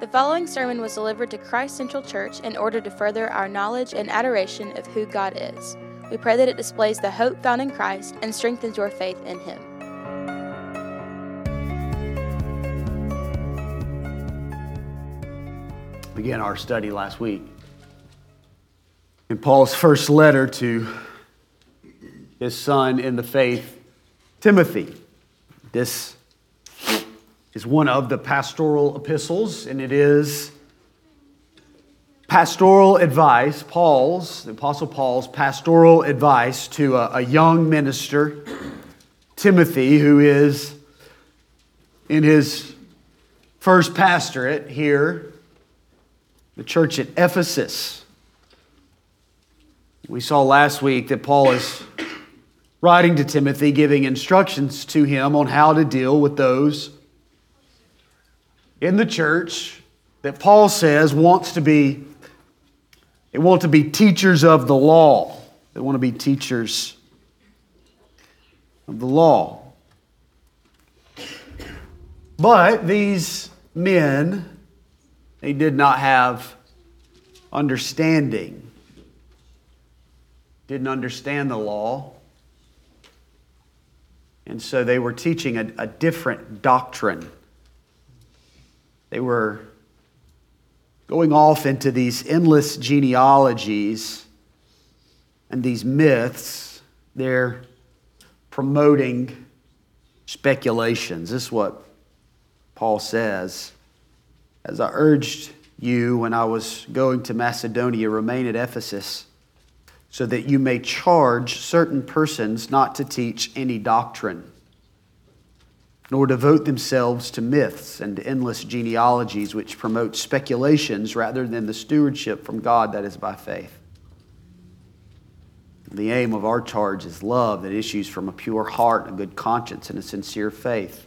The following sermon was delivered to Christ Central Church in order to further our knowledge and adoration of who God is. We pray that it displays the hope found in Christ and strengthens your faith in Him. Began our study last week in Paul's first letter to his son in the faith, Timothy. This is one of the pastoral epistles, and it is pastoral advice, Paul's, the Apostle Paul's pastoral advice to a, a young minister, Timothy, who is in his first pastorate here, the church at Ephesus. We saw last week that Paul is writing to Timothy, giving instructions to him on how to deal with those in the church that Paul says wants to be they want to be teachers of the law. They want to be teachers of the law. But these men, they did not have understanding, didn't understand the law. And so they were teaching a, a different doctrine. They were going off into these endless genealogies and these myths. They're promoting speculations. This is what Paul says. As I urged you when I was going to Macedonia, remain at Ephesus so that you may charge certain persons not to teach any doctrine nor devote themselves to myths and endless genealogies which promote speculations rather than the stewardship from God that is by faith. The aim of our charge is love that issues from a pure heart, a good conscience, and a sincere faith.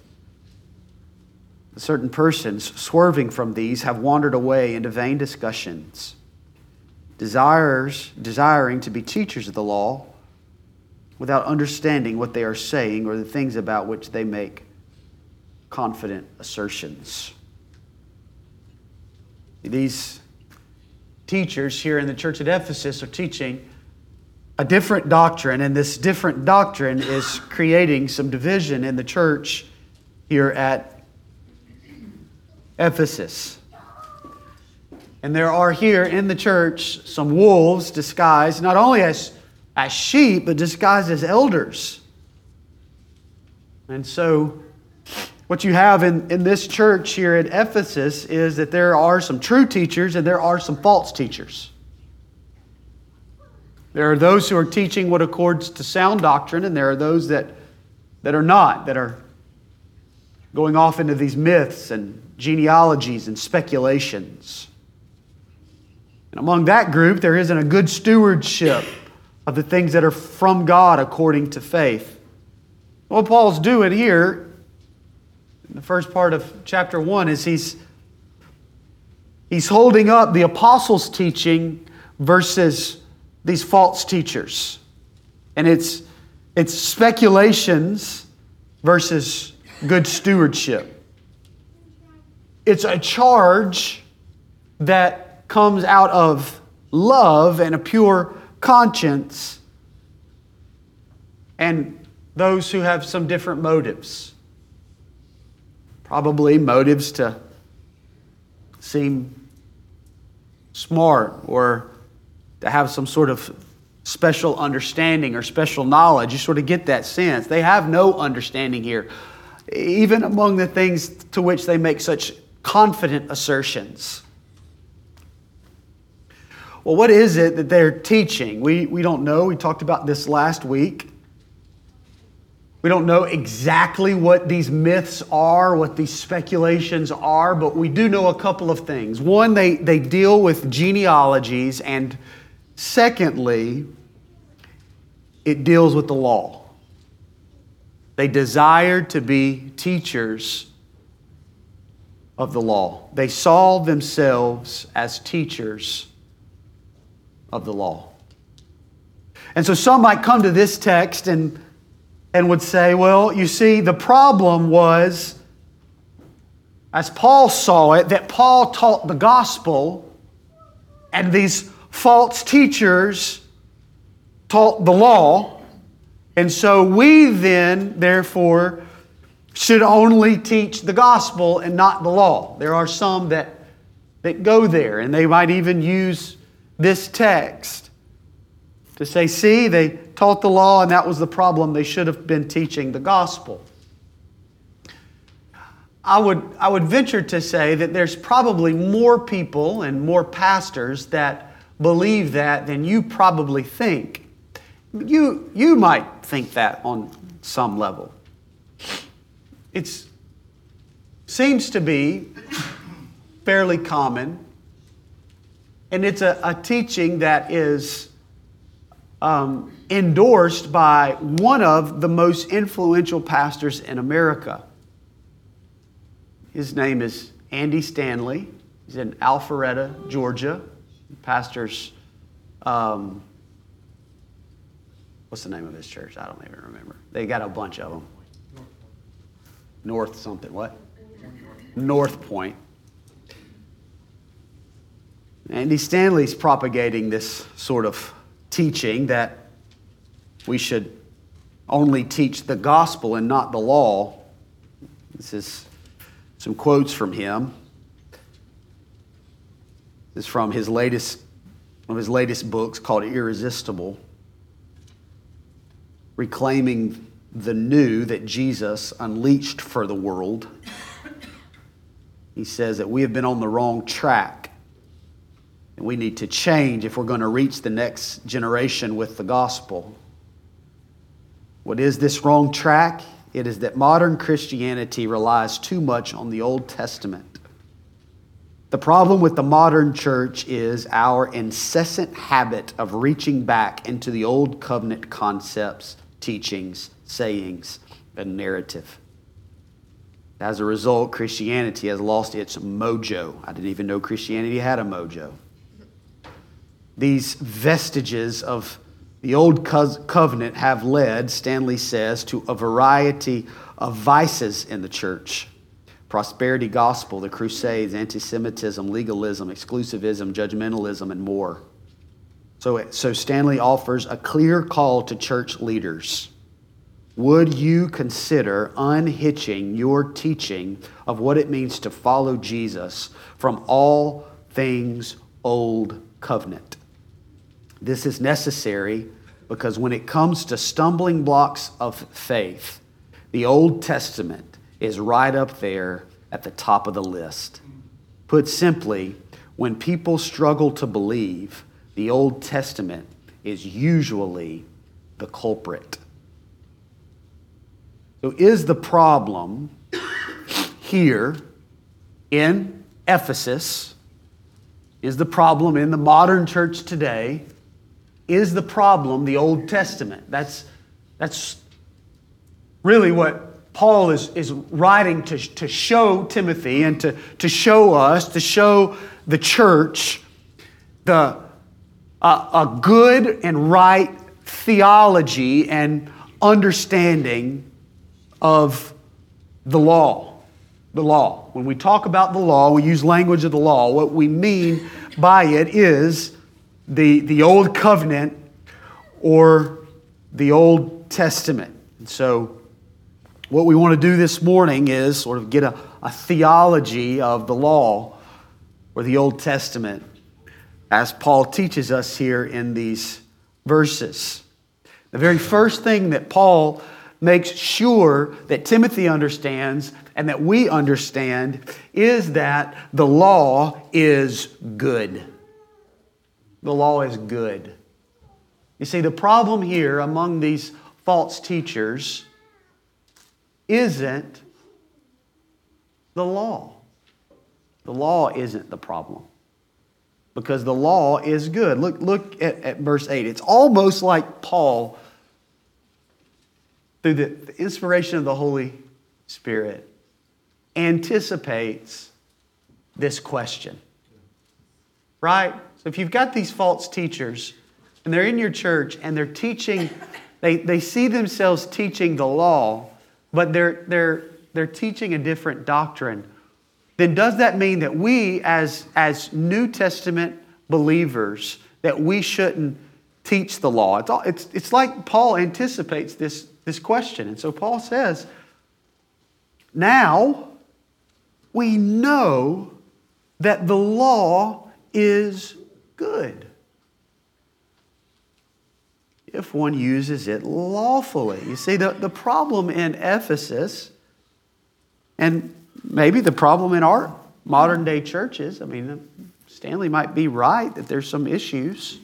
Certain persons, swerving from these, have wandered away into vain discussions, desires, desiring to be teachers of the law without understanding what they are saying or the things about which they make confident assertions. These teachers here in the church at Ephesus are teaching a different doctrine, and this different doctrine is creating some division in the church here at Ephesus. And there are here in the church some wolves disguised not only as, as sheep, but disguised as elders. And so what you have in, in this church here at Ephesus is that there are some true teachers and there are some false teachers. There are those who are teaching what accords to sound doctrine, and there are those that, that are not, that are going off into these myths and genealogies and speculations. And among that group, there isn't a good stewardship of the things that are from God according to faith. What Paul's doing here the first part of chapter 1 is he's, he's holding up the apostles' teaching versus these false teachers. And it's, it's speculations versus good stewardship. It's a charge that comes out of love and a pure conscience and those who have some different motives. Probably motives to seem smart or to have some sort of special understanding or special knowledge. You sort of get that sense. They have no understanding here, even among the things to which they make such confident assertions. Well, what is it that they're teaching? We, we don't know. We talked about this last week. We don't know exactly what these myths are, what these speculations are, but we do know a couple of things. One, they, they deal with genealogies, and secondly, it deals with the law. They desired to be teachers of the law, they saw themselves as teachers of the law. And so some might come to this text and and would say, well, you see, the problem was as Paul saw it, that Paul taught the gospel and these false teachers taught the law. And so we then, therefore, should only teach the gospel and not the law. There are some that, that go there, and they might even use this text to say, see, they taught the law, and that was the problem. They should have been teaching the gospel. I would, I would venture to say that there's probably more people and more pastors that believe that than you probably think. You, you might think that on some level. It seems to be fairly common, and it's a, a teaching that is um, endorsed by one of the most influential pastors in America. His name is Andy Stanley. He's in Alpharetta, Georgia. He pastors, um, what's the name of his church? I don't even remember. They got a bunch of them. North something, what? North Point. Andy Stanley's propagating this sort of teaching that we should only teach the gospel and not the law. This is some quotes from him. This is from his latest, one of his latest books called Irresistible, reclaiming the new that Jesus unleashed for the world. He says that we have been on the wrong track we need to change if we're going to reach the next generation with the gospel. What is this wrong track? It is that modern Christianity relies too much on the Old Testament. The problem with the modern church is our incessant habit of reaching back into the old covenant concepts, teachings, sayings, and narrative. As a result, Christianity has lost its mojo. I didn't even know Christianity had a mojo. These vestiges of the old covenant have led, Stanley says, to a variety of vices in the church prosperity gospel, the crusades, anti Semitism, legalism, exclusivism, judgmentalism, and more. So, so Stanley offers a clear call to church leaders. Would you consider unhitching your teaching of what it means to follow Jesus from all things old covenant? This is necessary because when it comes to stumbling blocks of faith, the Old Testament is right up there at the top of the list. Put simply, when people struggle to believe, the Old Testament is usually the culprit. So, is the problem here in Ephesus, is the problem in the modern church today, is the problem the Old Testament? That's, that's really what Paul is, is writing to, to show Timothy and to, to show us, to show the church the, uh, a good and right theology and understanding of the law. The law. When we talk about the law, we use language of the law. What we mean by it is the, the Old Covenant or the Old Testament. And so, what we want to do this morning is sort of get a, a theology of the law or the Old Testament as Paul teaches us here in these verses. The very first thing that Paul makes sure that Timothy understands and that we understand is that the law is good. The law is good. You see, the problem here among these false teachers isn't the law. The law isn't the problem because the law is good. Look, look at, at verse 8. It's almost like Paul through the, the inspiration of the Holy Spirit, anticipates this question. Right? So if you've got these false teachers and they're in your church and they're teaching, they, they see themselves teaching the law, but they're, they're, they're teaching a different doctrine. then does that mean that we as, as New Testament believers, that we shouldn't teach the law? It's, all, it's, it's like Paul anticipates this, this question. And so Paul says, now we know that the law is good if one uses it lawfully. You see, the, the problem in Ephesus, and maybe the problem in our modern day churches, I mean, Stanley might be right that there's some issues,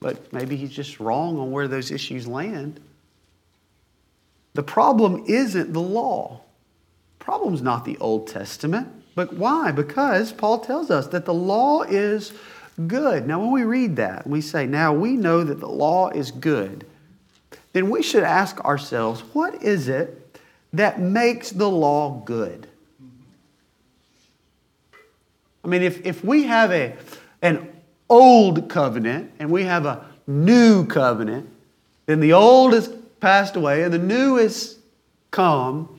but maybe he's just wrong on where those issues land. The problem isn't the law. The problem's not the Old Testament. But why? Because Paul tells us that the law is good. Now, when we read that, we say, now we know that the law is good, then we should ask ourselves, what is it that makes the law good? I mean, if, if we have a, an old covenant and we have a new covenant, then the old has passed away and the new has come,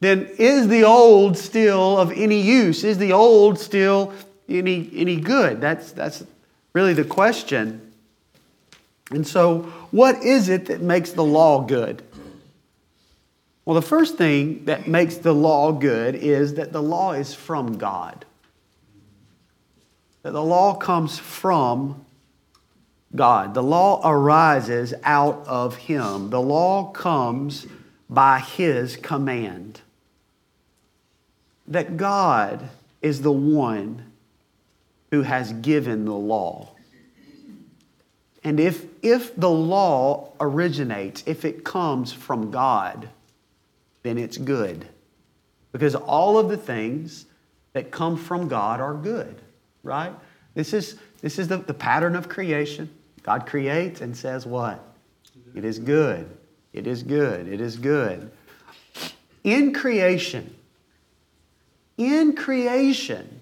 then is the old still of any use? Is the old still any, any good? That's, that's really the question. And so, what is it that makes the law good? Well, the first thing that makes the law good is that the law is from God. That the law comes from God. The law arises out of Him. The law comes by His command. That God is the one who has given the law. And if, if the law originates, if it comes from God, then it's good. Because all of the things that come from God are good, right? This is, this is the, the pattern of creation. God creates and says, What? It is good. It is good. It is good. In creation, in creation,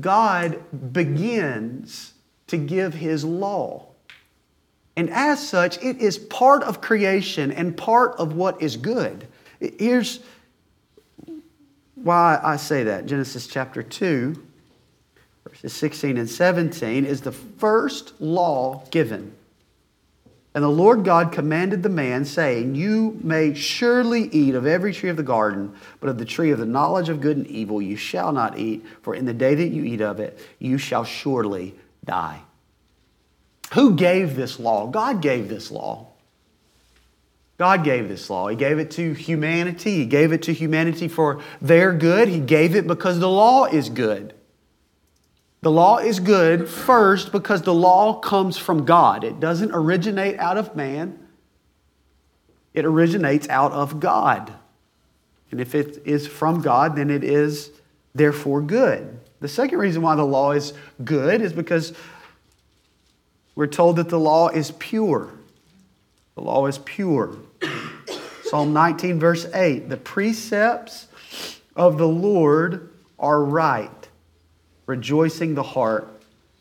God begins to give his law. And as such, it is part of creation and part of what is good. Here's why I say that. Genesis chapter 2, verses 16 and 17 is the first law given. And the Lord God commanded the man, saying, You may surely eat of every tree of the garden, but of the tree of the knowledge of good and evil you shall not eat, for in the day that you eat of it, you shall surely die. Who gave this law? God gave this law. God gave this law. He gave it to humanity. He gave it to humanity for their good. He gave it because the law is good. The law is good first because the law comes from God. It doesn't originate out of man, it originates out of God. And if it is from God, then it is therefore good. The second reason why the law is good is because we're told that the law is pure. The law is pure. Psalm 19, verse 8 the precepts of the Lord are right rejoicing the heart.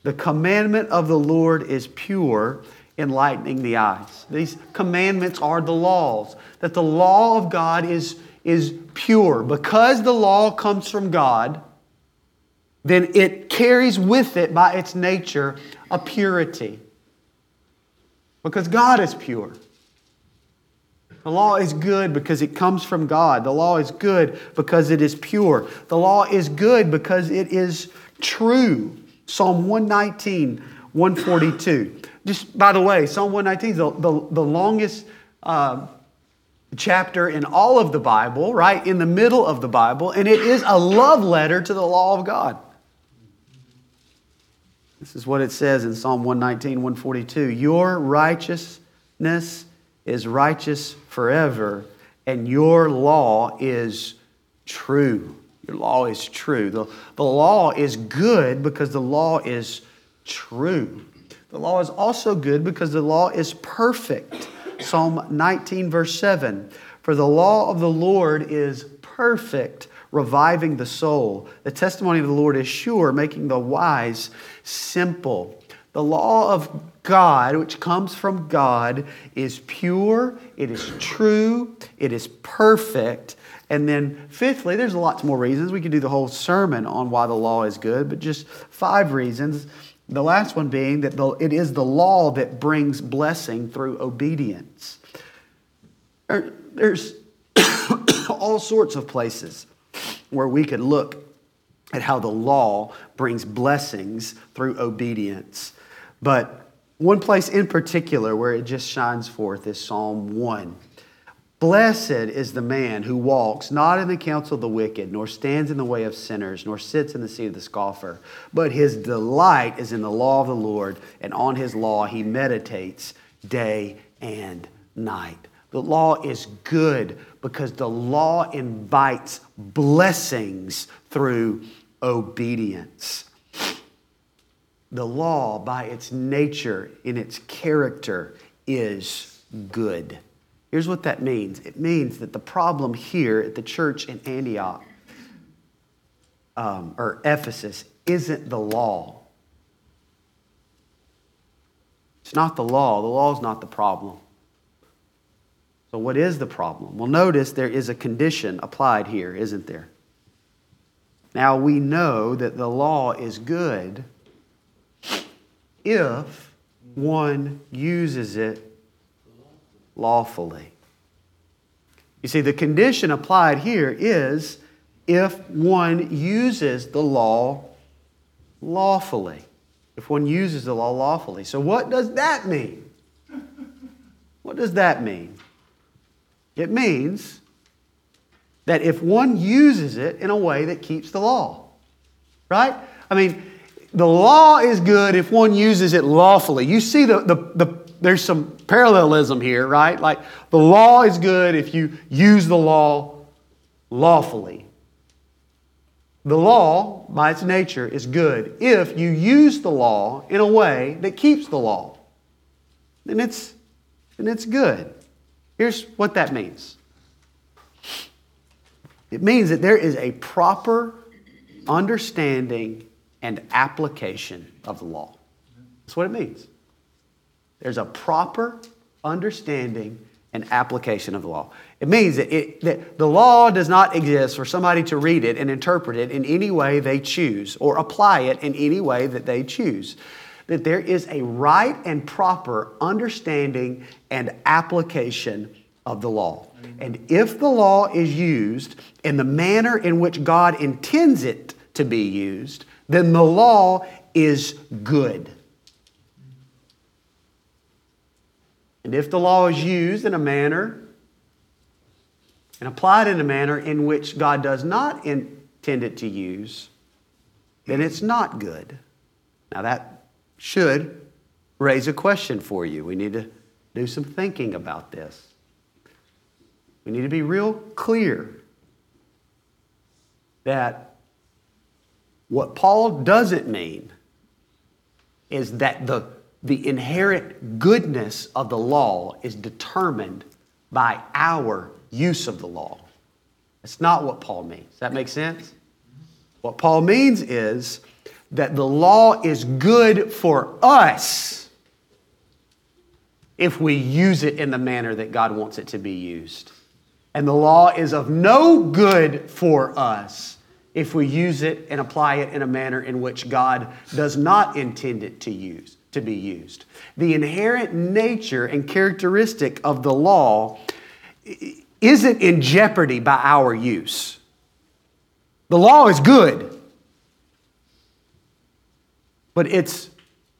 The commandment of the Lord is pure, enlightening the eyes. These commandments are the laws, that the law of God is, is pure. Because the law comes from God, then it carries with it, by its nature, a purity. Because God is pure. The law is good because it comes from God. The law is good because it is pure. The law is good because it is true. Psalm 119, 142. Just by the way, Psalm 119 is the, the, the longest uh, chapter in all of the Bible, right? In the middle of the Bible, and it is a love letter to the law of God. This is what it says in Psalm 119, 142. Your righteousness is righteous forever, and your law is true. Your law is true. The, the law is good because the law is true. The law is also good because the law is perfect. Psalm 19, verse 7 For the law of the Lord is perfect, reviving the soul. The testimony of the Lord is sure, making the wise simple. The law of God, which comes from God, is pure, it is true, it is perfect. And then, fifthly, there's lots more reasons. We could do the whole sermon on why the law is good, but just five reasons. The last one being that the, it is the law that brings blessing through obedience. There's all sorts of places where we could look at how the law brings blessings through obedience. But one place in particular where it just shines forth is Psalm 1. Blessed is the man who walks not in the counsel of the wicked, nor stands in the way of sinners, nor sits in the seat of the scoffer, but his delight is in the law of the Lord, and on his law he meditates day and night. The law is good because the law invites blessings through obedience. The law, by its nature, in its character, is good. Here's what that means it means that the problem here at the church in Antioch um, or Ephesus isn't the law. It's not the law. The law is not the problem. So, what is the problem? Well, notice there is a condition applied here, isn't there? Now, we know that the law is good if one uses it lawfully. You see, the condition applied here is if one uses the law lawfully. If one uses the law lawfully. So, what does that mean? What does that mean? It means that if one uses it in a way that keeps the law, right? I mean, the law is good if one uses it lawfully. You see the, the, the there's some parallelism here, right? Like the law is good if you use the law lawfully. The law, by its nature, is good if you use the law in a way that keeps the law. Then it's, then it's good. Here's what that means it means that there is a proper understanding and application of the law. That's what it means. There's a proper understanding and application of the law. It means that, it, that the law does not exist for somebody to read it and interpret it in any way they choose or apply it in any way that they choose. That there is a right and proper understanding and application of the law. And if the law is used in the manner in which God intends it to be used, then the law is good. And if the law is used in a manner and applied in a manner in which God does not intend it to use, then it's not good. Now, that should raise a question for you. We need to do some thinking about this. We need to be real clear that what Paul doesn't mean is that the the inherent goodness of the law is determined by our use of the law. That's not what Paul means. Does that make sense? What Paul means is that the law is good for us if we use it in the manner that God wants it to be used. And the law is of no good for us if we use it and apply it in a manner in which God does not intend it to use to be used. The inherent nature and characteristic of the law isn't in jeopardy by our use. The law is good, but its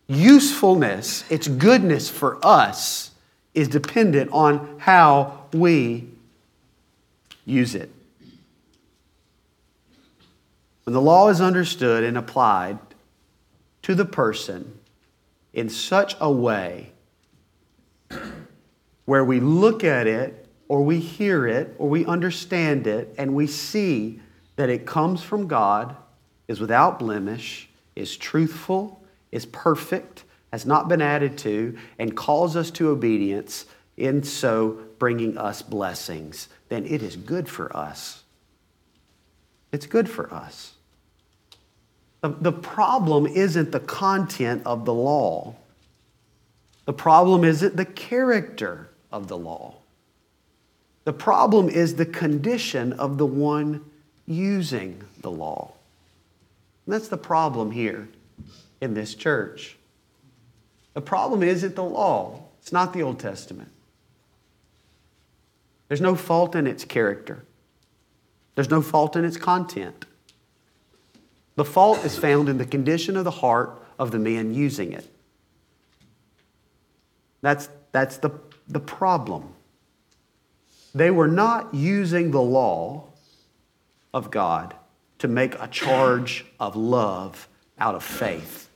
usefulness, its goodness for us, is dependent on how we use it. When the law is understood and applied to the person, in such a way where we look at it or we hear it or we understand it and we see that it comes from God, is without blemish, is truthful, is perfect, has not been added to, and calls us to obedience, in so bringing us blessings, then it is good for us. It's good for us. The, the problem isn't the content of the law. The problem isn't the character of the law. The problem is the condition of the one using the law. And that's the problem here in this church. The problem isn't the law, it's not the Old Testament. There's no fault in its character, there's no fault in its content. The fault is found in the condition of the heart of the man using it. That's, that's the, the problem. They were not using the law of God to make a charge of love out of faith,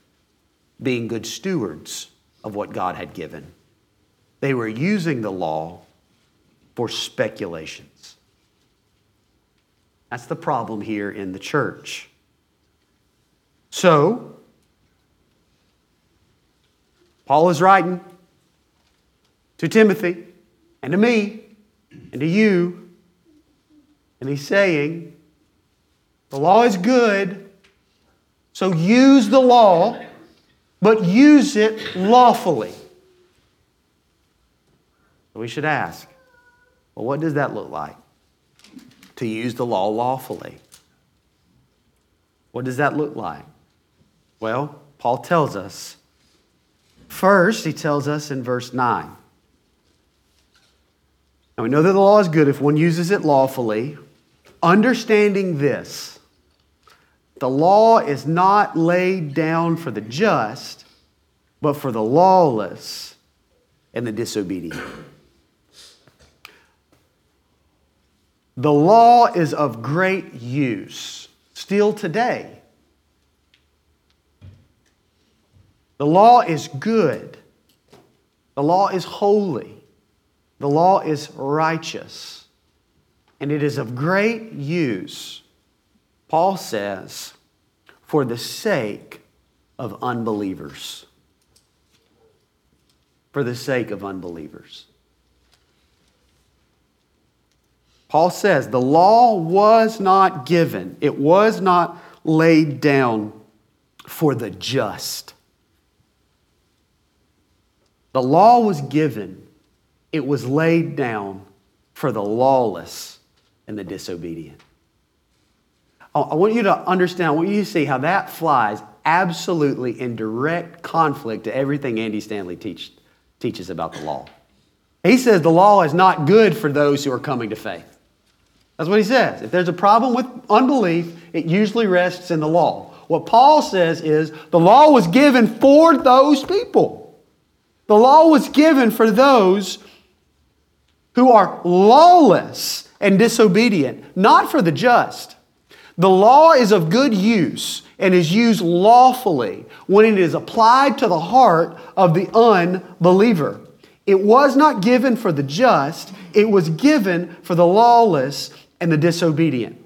being good stewards of what God had given. They were using the law for speculations. That's the problem here in the church. So, Paul is writing to Timothy and to me and to you, and he's saying, The law is good, so use the law, but use it lawfully. We should ask, well, what does that look like? To use the law lawfully. What does that look like? Well, Paul tells us. First, he tells us in verse 9. Now, we know that the law is good if one uses it lawfully, understanding this the law is not laid down for the just, but for the lawless and the disobedient. The law is of great use still today. The law is good. The law is holy. The law is righteous. And it is of great use, Paul says, for the sake of unbelievers. For the sake of unbelievers. Paul says the law was not given, it was not laid down for the just. The law was given, it was laid down for the lawless and the disobedient. I want you to understand, I want you to see how that flies absolutely in direct conflict to everything Andy Stanley teach, teaches about the law. He says the law is not good for those who are coming to faith. That's what he says. If there's a problem with unbelief, it usually rests in the law. What Paul says is the law was given for those people. The law was given for those who are lawless and disobedient, not for the just. The law is of good use and is used lawfully when it is applied to the heart of the unbeliever. It was not given for the just, it was given for the lawless and the disobedient,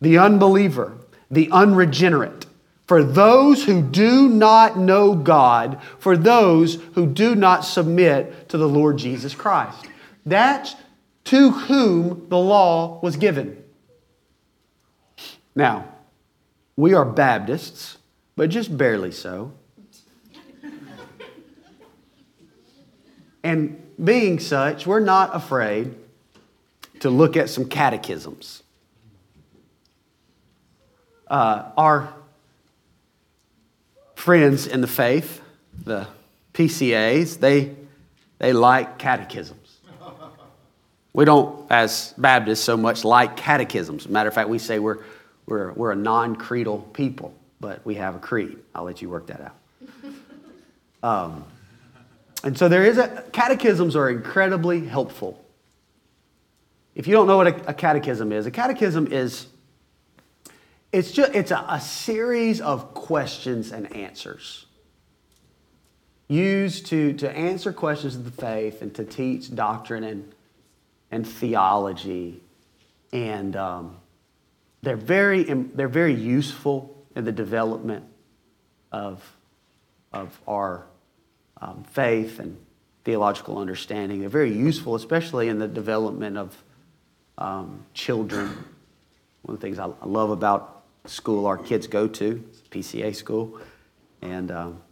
the unbeliever, the unregenerate, for those who do not know God, for those who do not submit to the Lord Jesus Christ. That's to whom the law was given. Now, we are Baptists, but just barely so. and being such, we're not afraid to look at some catechisms. Uh, our friends in the faith, the PCAs, they, they like catechisms. We don't, as Baptists, so much like catechisms. Matter of fact, we say we're, we're, we're a non creedal people, but we have a creed. I'll let you work that out. Um, and so there is a, catechisms are incredibly helpful if you don't know what a, a catechism is, a catechism is it's just it's a, a series of questions and answers used to, to answer questions of the faith and to teach doctrine and, and theology. And um, they're, very, they're very useful in the development of, of our um, faith and theological understanding. They're very useful, especially in the development of um, children. One of the things I, love about school our kids go to, PCA school, and um,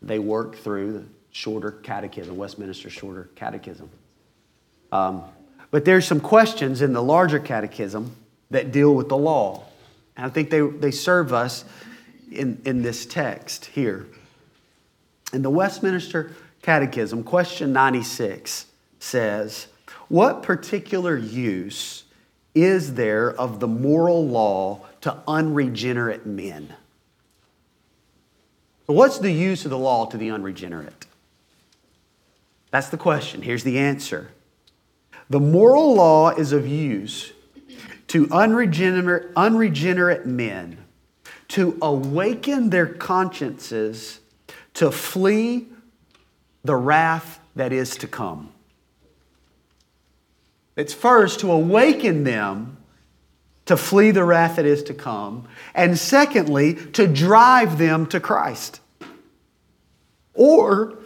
they work through the shorter catechism, Westminster shorter catechism. Um, but there's some questions in the larger catechism that deal with the law. And I think they, they serve us in, in this text here. In the Westminster Catechism, question 96 says, What particular use is there of the moral law to unregenerate men? So, what's the use of the law to the unregenerate? That's the question. Here's the answer. The moral law is of use to unregenerate, unregenerate men to awaken their consciences to flee the wrath that is to come. It's first to awaken them to flee the wrath that is to come, and secondly, to drive them to Christ. Or,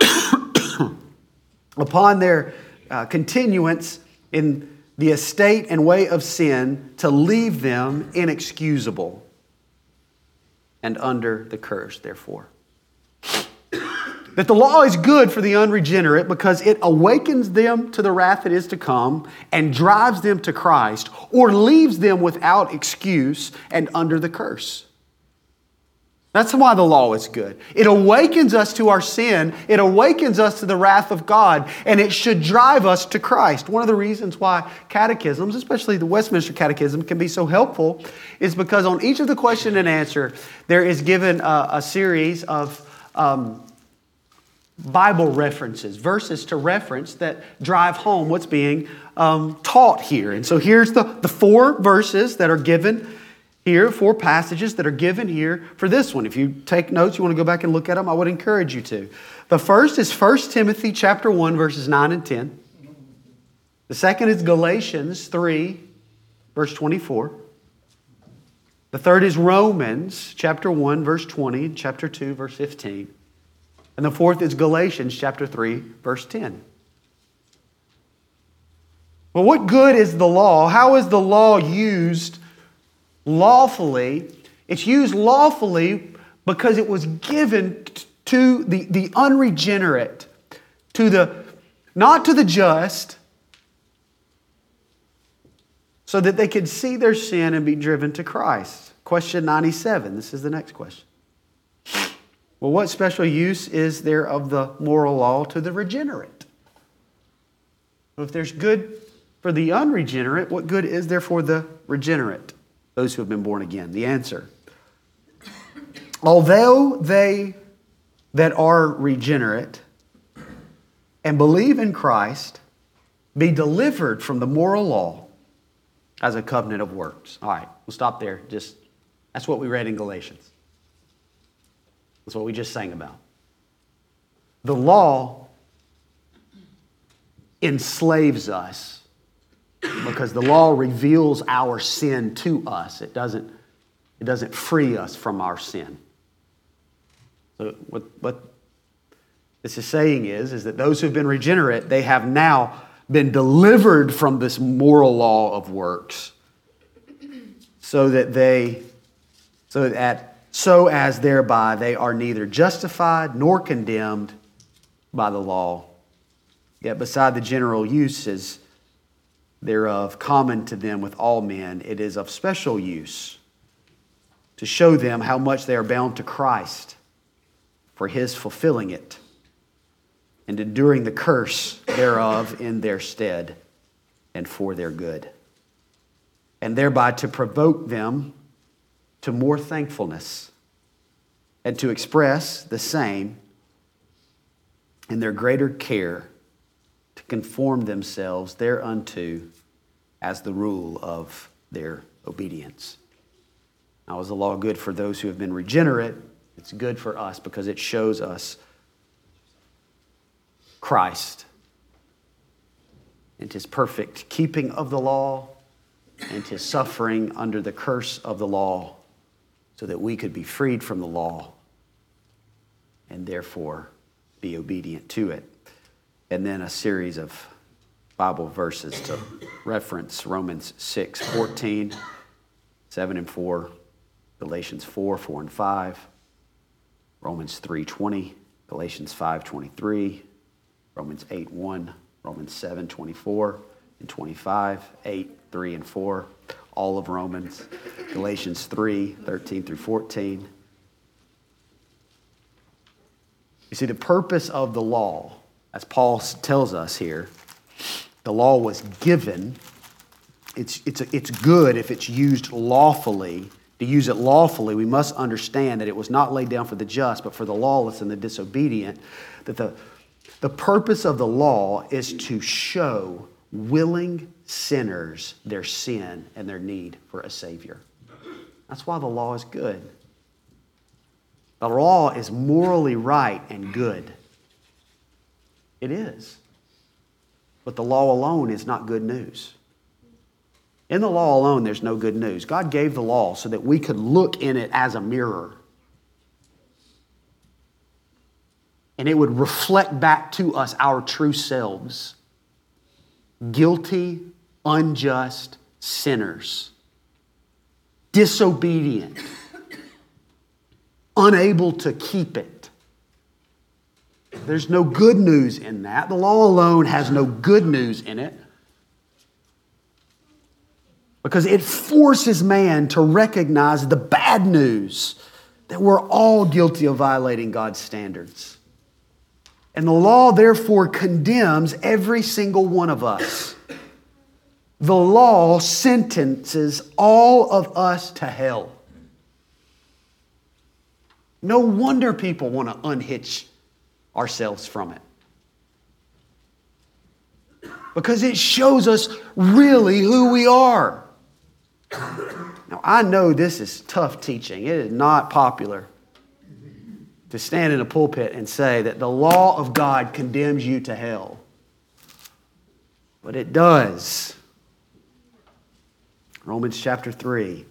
upon their uh, continuance in the estate and way of sin, to leave them inexcusable and under the curse, therefore. That the law is good for the unregenerate because it awakens them to the wrath that is to come and drives them to Christ or leaves them without excuse and under the curse. That's why the law is good. It awakens us to our sin, it awakens us to the wrath of God, and it should drive us to Christ. One of the reasons why catechisms, especially the Westminster Catechism, can be so helpful is because on each of the question and answer, there is given a, a series of um, Bible references, verses to reference that drive home what's being um, taught here. And so here's the, the four verses that are given here, four passages that are given here for this one. If you take notes, you want to go back and look at them, I would encourage you to. The first is 1 Timothy chapter 1, verses 9 and 10. The second is Galatians 3, verse 24. The third is Romans chapter 1, verse 20, chapter 2, verse 15. And the fourth is Galatians chapter 3, verse 10. Well, what good is the law? How is the law used lawfully? It's used lawfully because it was given to the, the unregenerate, to the not to the just, so that they could see their sin and be driven to Christ. Question 97. This is the next question. Well, what special use is there of the moral law to the regenerate? Well, if there's good for the unregenerate, what good is there for the regenerate, those who have been born again? The answer although they that are regenerate and believe in Christ be delivered from the moral law as a covenant of works. All right, we'll stop there. Just that's what we read in Galatians. That's what we just sang about. The law enslaves us because the law reveals our sin to us. It doesn't, it doesn't free us from our sin. So what, what this is saying is, is that those who've been regenerate, they have now been delivered from this moral law of works so that they, so that so as thereby they are neither justified nor condemned by the law. Yet, beside the general uses thereof common to them with all men, it is of special use to show them how much they are bound to Christ for his fulfilling it and enduring the curse thereof in their stead and for their good, and thereby to provoke them to more thankfulness and to express the same in their greater care to conform themselves thereunto as the rule of their obedience. Now, is the law good for those who have been regenerate? It's good for us because it shows us Christ and his perfect keeping of the law and his suffering under the curse of the law so that we could be freed from the law and therefore be obedient to it. And then a series of Bible verses to reference Romans 6 14, 7 and 4, Galatians 4, 4 and 5, Romans 3, 20, Galatians 5, 23, Romans 8, 1, Romans 7, 24 and 25, 8, 3 and 4, all of Romans, Galatians 3, 13 through 14. You see, the purpose of the law, as Paul tells us here, the law was given. It's, it's, it's good if it's used lawfully. To use it lawfully, we must understand that it was not laid down for the just, but for the lawless and the disobedient. That the, the purpose of the law is to show willing sinners their sin and their need for a Savior. That's why the law is good. The law is morally right and good. It is. But the law alone is not good news. In the law alone, there's no good news. God gave the law so that we could look in it as a mirror. And it would reflect back to us our true selves guilty, unjust sinners, disobedient unable to keep it. There's no good news in that. The law alone has no good news in it because it forces man to recognize the bad news that we're all guilty of violating God's standards. And the law, therefore, condemns every single one of us. The law sentences all of us to hell. No wonder people want to unhitch ourselves from it. Because it shows us really who we are. Now, I know this is tough teaching. It is not popular to stand in a pulpit and say that the law of God condemns you to hell. But it does. Romans chapter 3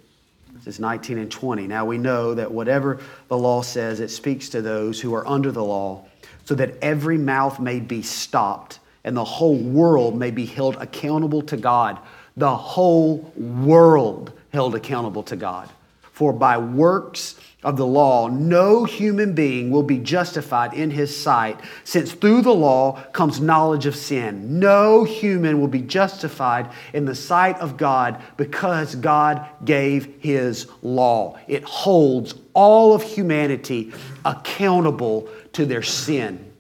verses 19 and 20. Now we know that whatever the law says, it speaks to those who are under the law, so that every mouth may be stopped and the whole world may be held accountable to God. The whole world held accountable to God. For by works of the law, no human being will be justified in his sight, since through the law comes knowledge of sin. No human will be justified in the sight of God because God gave his law. It holds all of humanity accountable to their sin.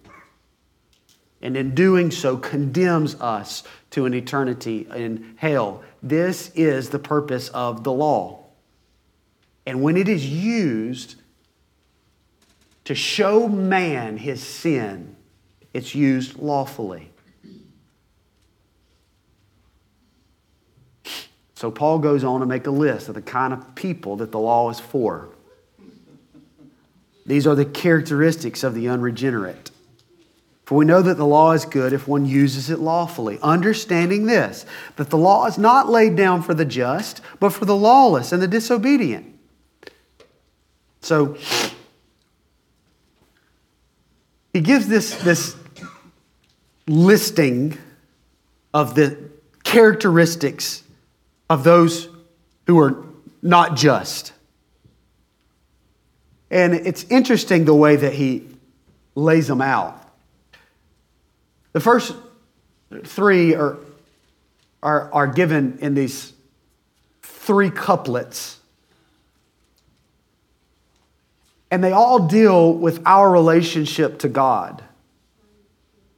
And in doing so, condemns us to an eternity in hell. This is the purpose of the law. And when it is used to show man his sin, it's used lawfully. So Paul goes on to make a list of the kind of people that the law is for. These are the characteristics of the unregenerate. For we know that the law is good if one uses it lawfully, understanding this, that the law is not laid down for the just, but for the lawless and the disobedient. So he gives this, this listing of the characteristics of those who are not just. And it's interesting the way that he lays them out. The first three are, are, are given in these three couplets and they all deal with our relationship to God.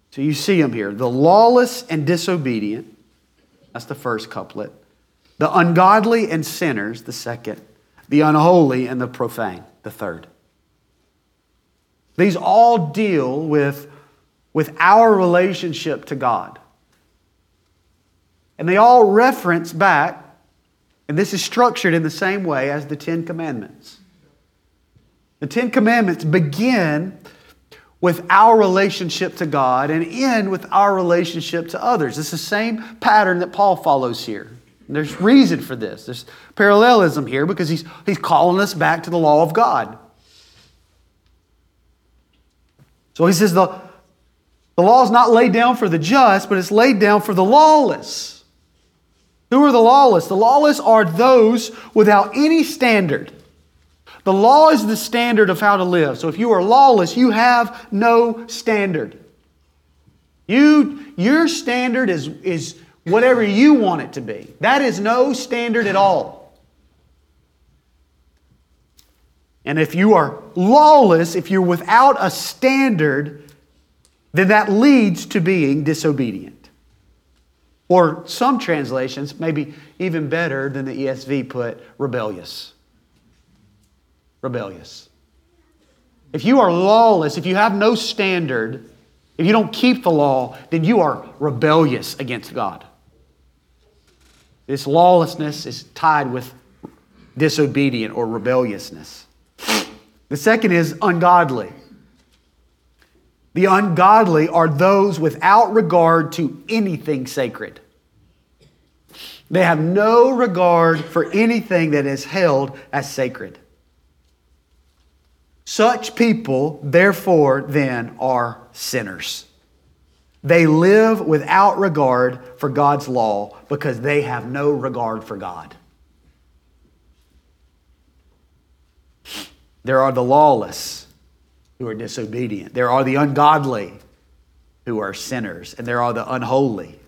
So you see them here the lawless and disobedient, that's the first couplet. The ungodly and sinners, the second. The unholy and the profane, the third. These all deal with, with our relationship to God. And they all reference back, and this is structured in the same way as the Ten Commandments. The Ten Commandments begin with our relationship to God and end with our relationship to others. It's the same pattern that Paul follows here. And there's reason for this. There's parallelism here because he's, he's calling us back to the law of God. So he says the, the law is not laid down for the just, but it's laid down for the lawless. Who are the lawless? The lawless are those without any standard. The law is the standard of how to live. So if you are lawless, you have no standard. You, your standard is, is whatever you want it to be. That is no standard at all. And if you are lawless, if you're without a standard, then that leads to being disobedient. Or some translations, maybe even better than the ESV put, rebellious. Rebellious. If you are lawless, if you have no standard, if you don't keep the law, then you are rebellious against God. This lawlessness is tied with disobedient or rebelliousness. The second is ungodly. The ungodly are those without regard to anything sacred. They have no regard for anything that is held as sacred. Such people, therefore, then, are sinners. They live without regard for God's law because they have no regard for God. There are the lawless who are disobedient. There are the ungodly who are sinners. And there are the unholy.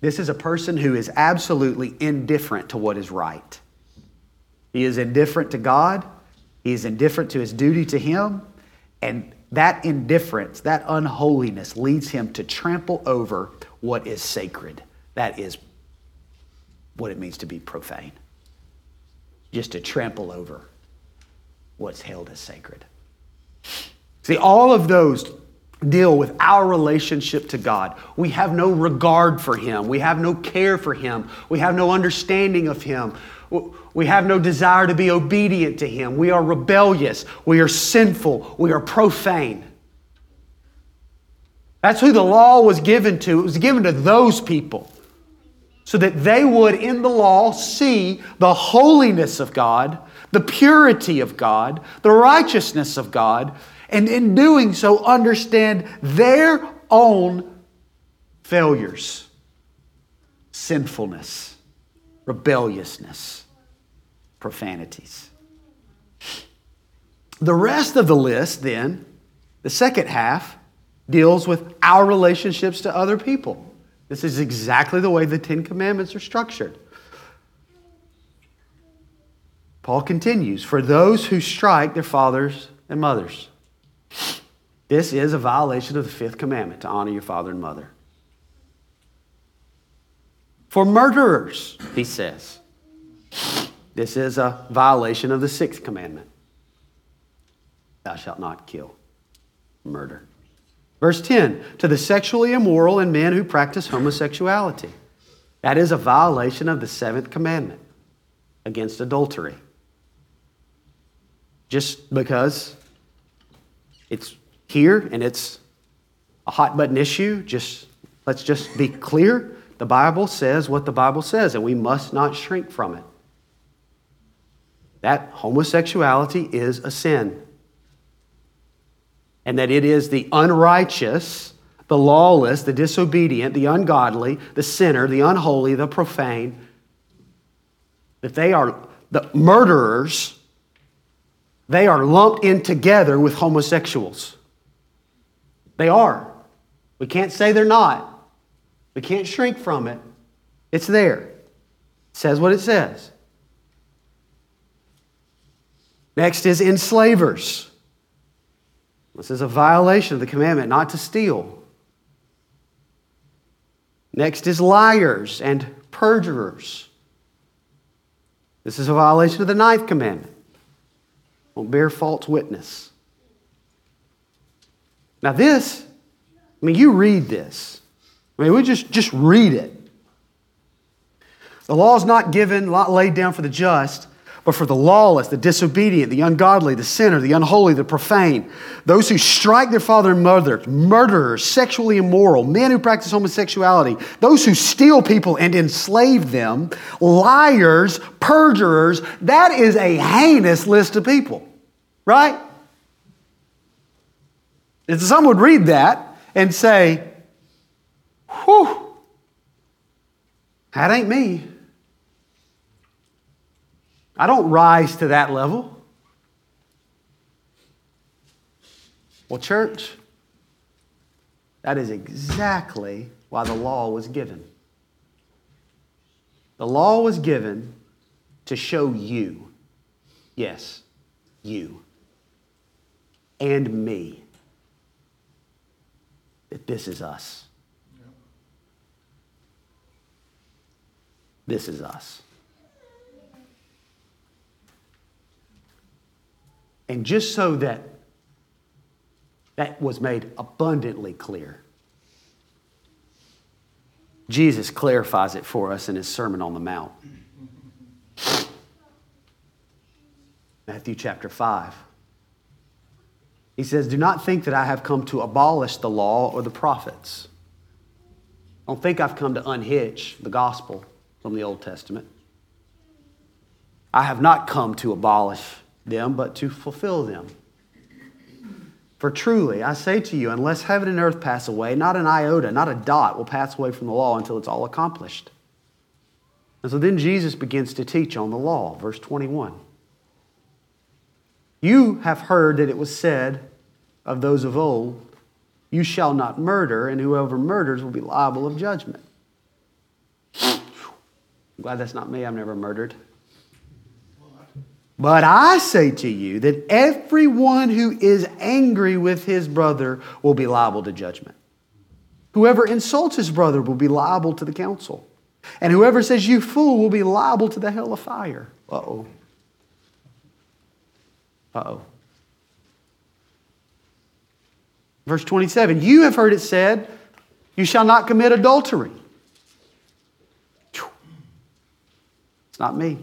This is a person who is absolutely indifferent to what is right. He is indifferent to God. He is indifferent to his duty to Him. And that indifference, that unholiness leads him to trample over what is sacred. That is what it means to be profane. Just to trample over what's held as sacred. See, all of those deal with our relationship to God. We have no regard for Him. We have no care for Him. We have no understanding of Him. We have no desire to be obedient to Him. We are rebellious. We are sinful. We are profane. That's who the law was given to. It was given to those people so that they would, in the law, see the holiness of God, the purity of God, the righteousness of God, and in doing so, understand their own failures, sinfulness, rebelliousness, profanities. The rest of the list, then, the second half, deals with our relationships to other people. This is exactly the way the Ten Commandments are structured. Paul continues For those who strike their fathers and mothers, this is a violation of the fifth commandment to honor your father and mother. For murderers, he says, this is a violation of the sixth commandment Thou shalt not kill. Murder. Verse 10 to the sexually immoral and men who practice homosexuality. That is a violation of the seventh commandment against adultery. Just because it's here and it's a hot button issue, just let's just be clear. The Bible says what the Bible says, and we must not shrink from it. That homosexuality is a sin and that it is the unrighteous, the lawless, the disobedient, the ungodly, the sinner, the unholy, the profane, that they are the murderers, they are lumped in together with homosexuals. They are. We can't say they're not. We can't shrink from it. It's there. It says what it says. Next is enslavers. This is a violation of the commandment not to steal. Next is liars and perjurers. This is a violation of the ninth commandment. Don't bear false witness. Now, this, I mean, you read this. I mean, we just, just read it. The law is not given, not laid down for the just, but for the lawless, the disobedient, the ungodly, the sinner, the unholy, the profane, those who strike their father and mother, murderers, sexually immoral, men who practice homosexuality, those who steal people and enslave them, liars, perjurers, that is a heinous list of people, right? And some would read that and say, whew, That ain't me. I don't rise to that level. Well, church, that is exactly why the law was given. The law was given to show you, yes, you, and me, that this is us. This is us. And just so that that was made abundantly clear, Jesus clarifies it for us in his Sermon on the Mount. Matthew chapter 5. He says, Do not think that I have come to abolish the law or the prophets. Don't think I've come to unhitch the gospel from the Old Testament. I have not come to abolish them, but to fulfill them. For truly, I say to you, unless heaven and earth pass away, not an iota, not a dot will pass away from the law until it's all accomplished. And so then Jesus begins to teach on the law, verse 21. You have heard that it was said of those of old, You shall not murder, and whoever murders will be liable of judgment. I'm glad that's not me. I've never murdered. But I say to you that everyone who is angry with his brother will be liable to judgment. Whoever insults his brother will be liable to the council. And whoever says, You fool, will be liable to the hell of fire. Uh oh. Uh oh. Verse 27 You have heard it said, You shall not commit adultery. It's not me.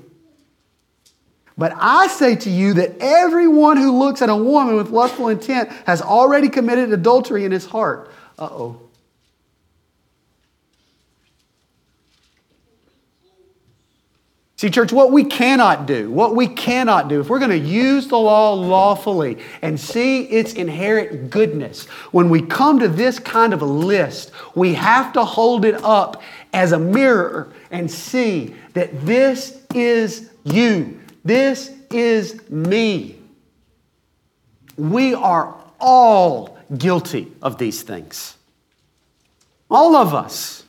But I say to you that everyone who looks at a woman with lustful intent has already committed adultery in his heart. Uh oh. See, church, what we cannot do, what we cannot do, if we're going to use the law lawfully and see its inherent goodness, when we come to this kind of a list, we have to hold it up as a mirror and see that this is you. This is me. We are all guilty of these things. All of us.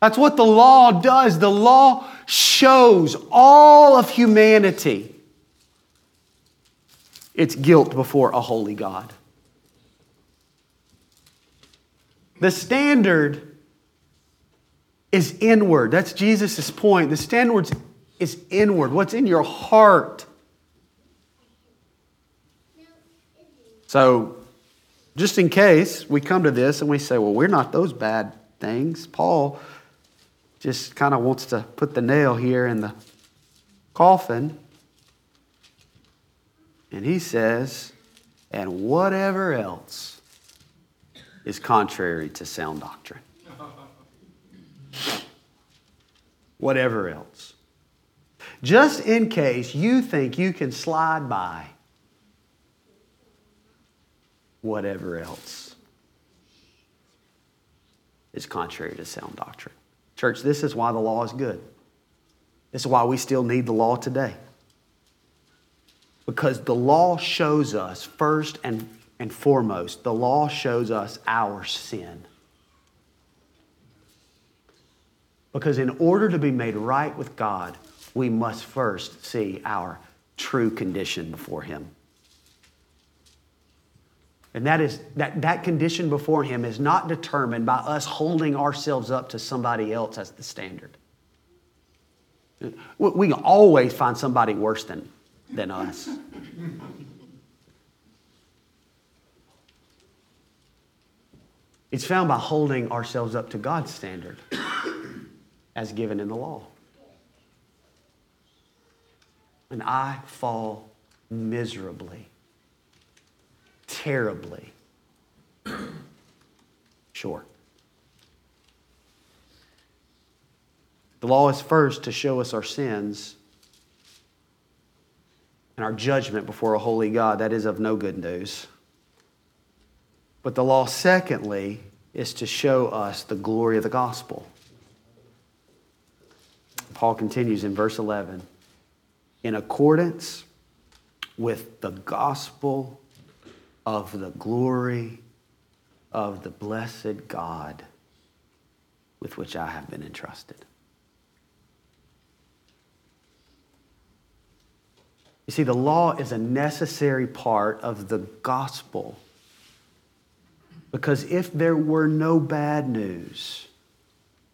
That's what the law does. The law shows all of humanity its guilt before a holy God. The standard is inward. That's Jesus' point. The standard is inward. What's in your heart? So, just in case we come to this and we say, well, we're not those bad things, Paul just kind of wants to put the nail here in the coffin. And he says, and whatever else is contrary to sound doctrine. whatever else. Just in case you think you can slide by whatever else is contrary to sound doctrine. Church, this is why the law is good. This is why we still need the law today. Because the law shows us, first and, and foremost, the law shows us our sin. Because in order to be made right with God, we must first see our true condition before Him. And that is that, that condition before him is not determined by us holding ourselves up to somebody else as the standard. We can always find somebody worse than, than us. It's found by holding ourselves up to God's standard as given in the law. And I fall miserably terribly short. The law is first to show us our sins and our judgment before a holy God. That is of no good news. But the law, secondly, is to show us the glory of the gospel. Paul continues in verse 11 in accordance with the gospel of the glory of the blessed God with which I have been entrusted. You see, the law is a necessary part of the gospel. Because if there were no bad news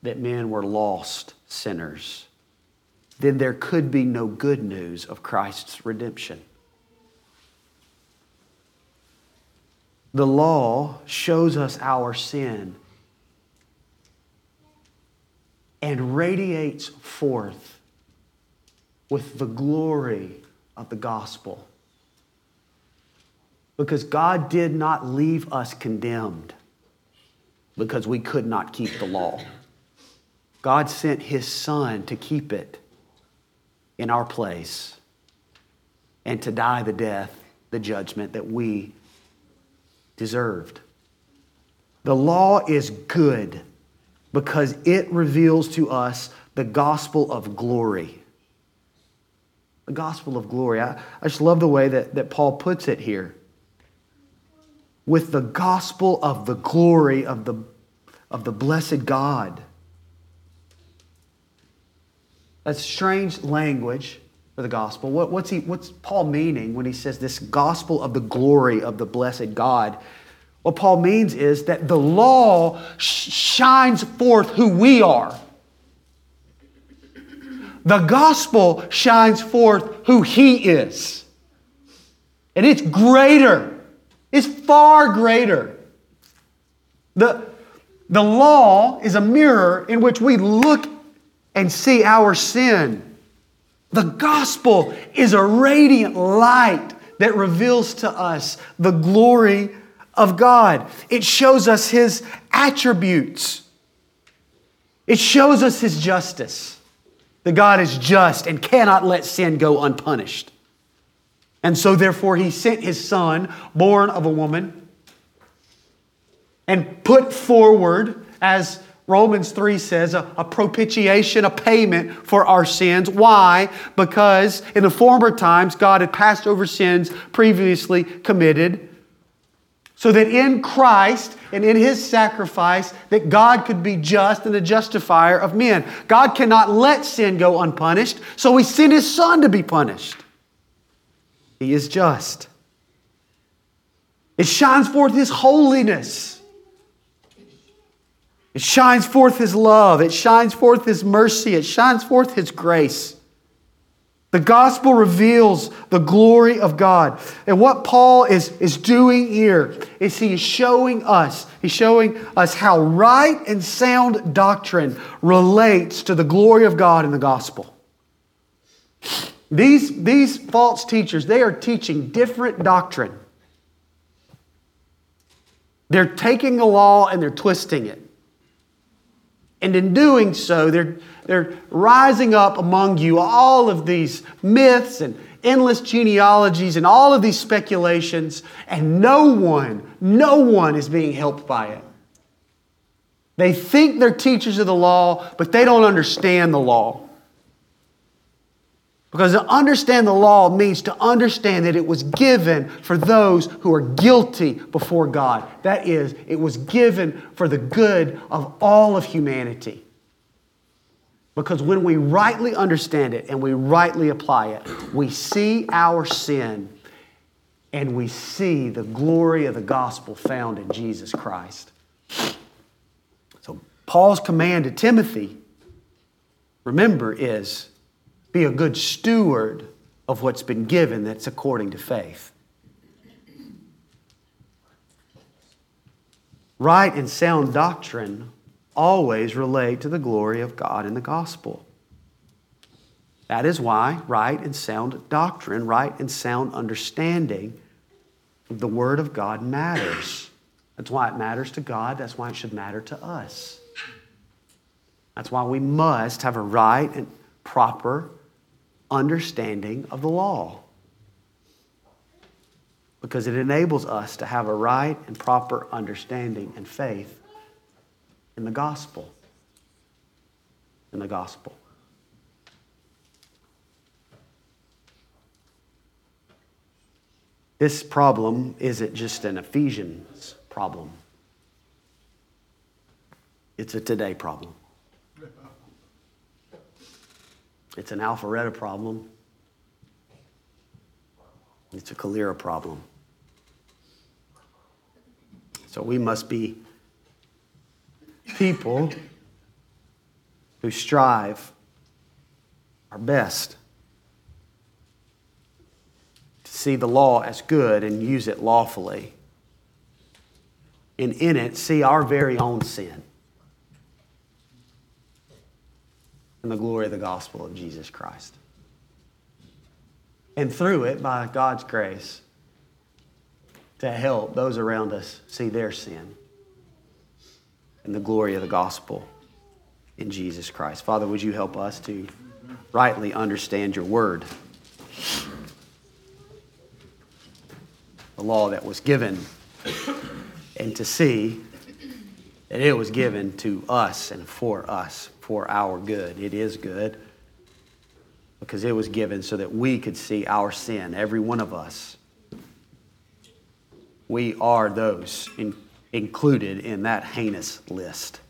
that men were lost sinners, then there could be no good news of Christ's redemption. The law shows us our sin and radiates forth with the glory of the gospel. Because God did not leave us condemned because we could not keep the law. God sent his son to keep it in our place and to die the death, the judgment that we deserved. The law is good because it reveals to us the gospel of glory. The gospel of glory. I, I just love the way that, that Paul puts it here. With the gospel of the glory of the, of the blessed God. That's strange language for the gospel. What, what's, he, what's Paul meaning when he says this gospel of the glory of the blessed God? What Paul means is that the law sh- shines forth who we are. The gospel shines forth who he is. And it's greater, it's far greater. The, the law is a mirror in which we look and see our sin. The gospel is a radiant light that reveals to us the glory of God. It shows us His attributes, it shows us His justice. That God is just and cannot let sin go unpunished. And so, therefore, He sent His Son, born of a woman, and put forward as Romans 3 says a, a, propitiation, a payment for our sins. Why? Because in the former times, God had passed over sins previously committed, so that in Christ and in his sacrifice, that God could be just and the justifier of men. God cannot let sin go unpunished, so he sent his Son to be punished. He is just. It shines forth his holiness. It shines forth His love. It shines forth His mercy. It shines forth His grace. The gospel reveals the glory of God. And what Paul is, is doing here is he is showing us, he's showing us how right and sound doctrine relates to the glory of God in the gospel. These, these false teachers, they are teaching different doctrine. They're taking the law and they're twisting it. And in doing so, they're, they're rising up among you all of these myths and endless genealogies and all of these speculations, and no one, no one is being helped by it. They think they're teachers of the law, but they don't understand the law. Because to understand the law means to understand that it was given for those who are guilty before God. That is, it was given for the good of all of humanity. Because when we rightly understand it and we rightly apply it, we see our sin and we see the glory of the gospel found in Jesus Christ. So, Paul's command to Timothy, remember, is be a good steward of what's been given that's according to faith. Right and sound doctrine always relate to the glory of God in the gospel. That is why right and sound doctrine, right and sound understanding of the Word of God matters. That's why it matters to God. That's why it should matter to us. That's why we must have a right and proper understanding of the law because it enables us to have a right and proper understanding and faith in the gospel. In the gospel. This problem isn't just an Ephesians problem, it's a today problem. It's an Alpharetta problem. It's a Calera problem. So we must be people who strive our best to see the law as good and use it lawfully. And in it, see our very own sin and the glory of the gospel of Jesus Christ. And through it, by God's grace, to help those around us see their sin and the glory of the gospel in Jesus Christ. Father, would you help us to rightly understand your word? The law that was given, and to see that it was given to us and for us, for our good. It is good because it was given so that we could see our sin, every one of us. We are those in, included in that heinous list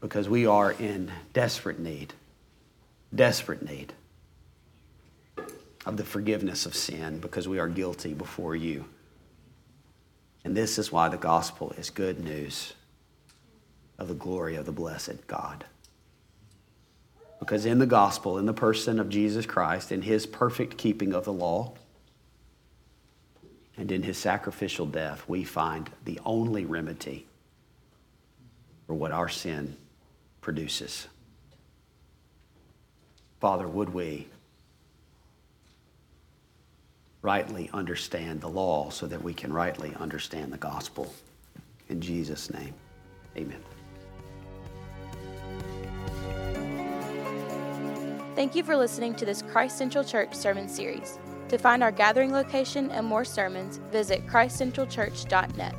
because we are in desperate need, desperate need of the forgiveness of sin because we are guilty before you. And this is why the gospel is good news of the glory of the blessed God. Because in the gospel, in the person of Jesus Christ, in his perfect keeping of the law, and in his sacrificial death, we find the only remedy for what our sin produces. Father, would we rightly understand the law so that we can rightly understand the gospel? In Jesus' name, amen. Thank you for listening to this Christ Central Church sermon series. To find our gathering location and more sermons, visit christcentralchurch.net.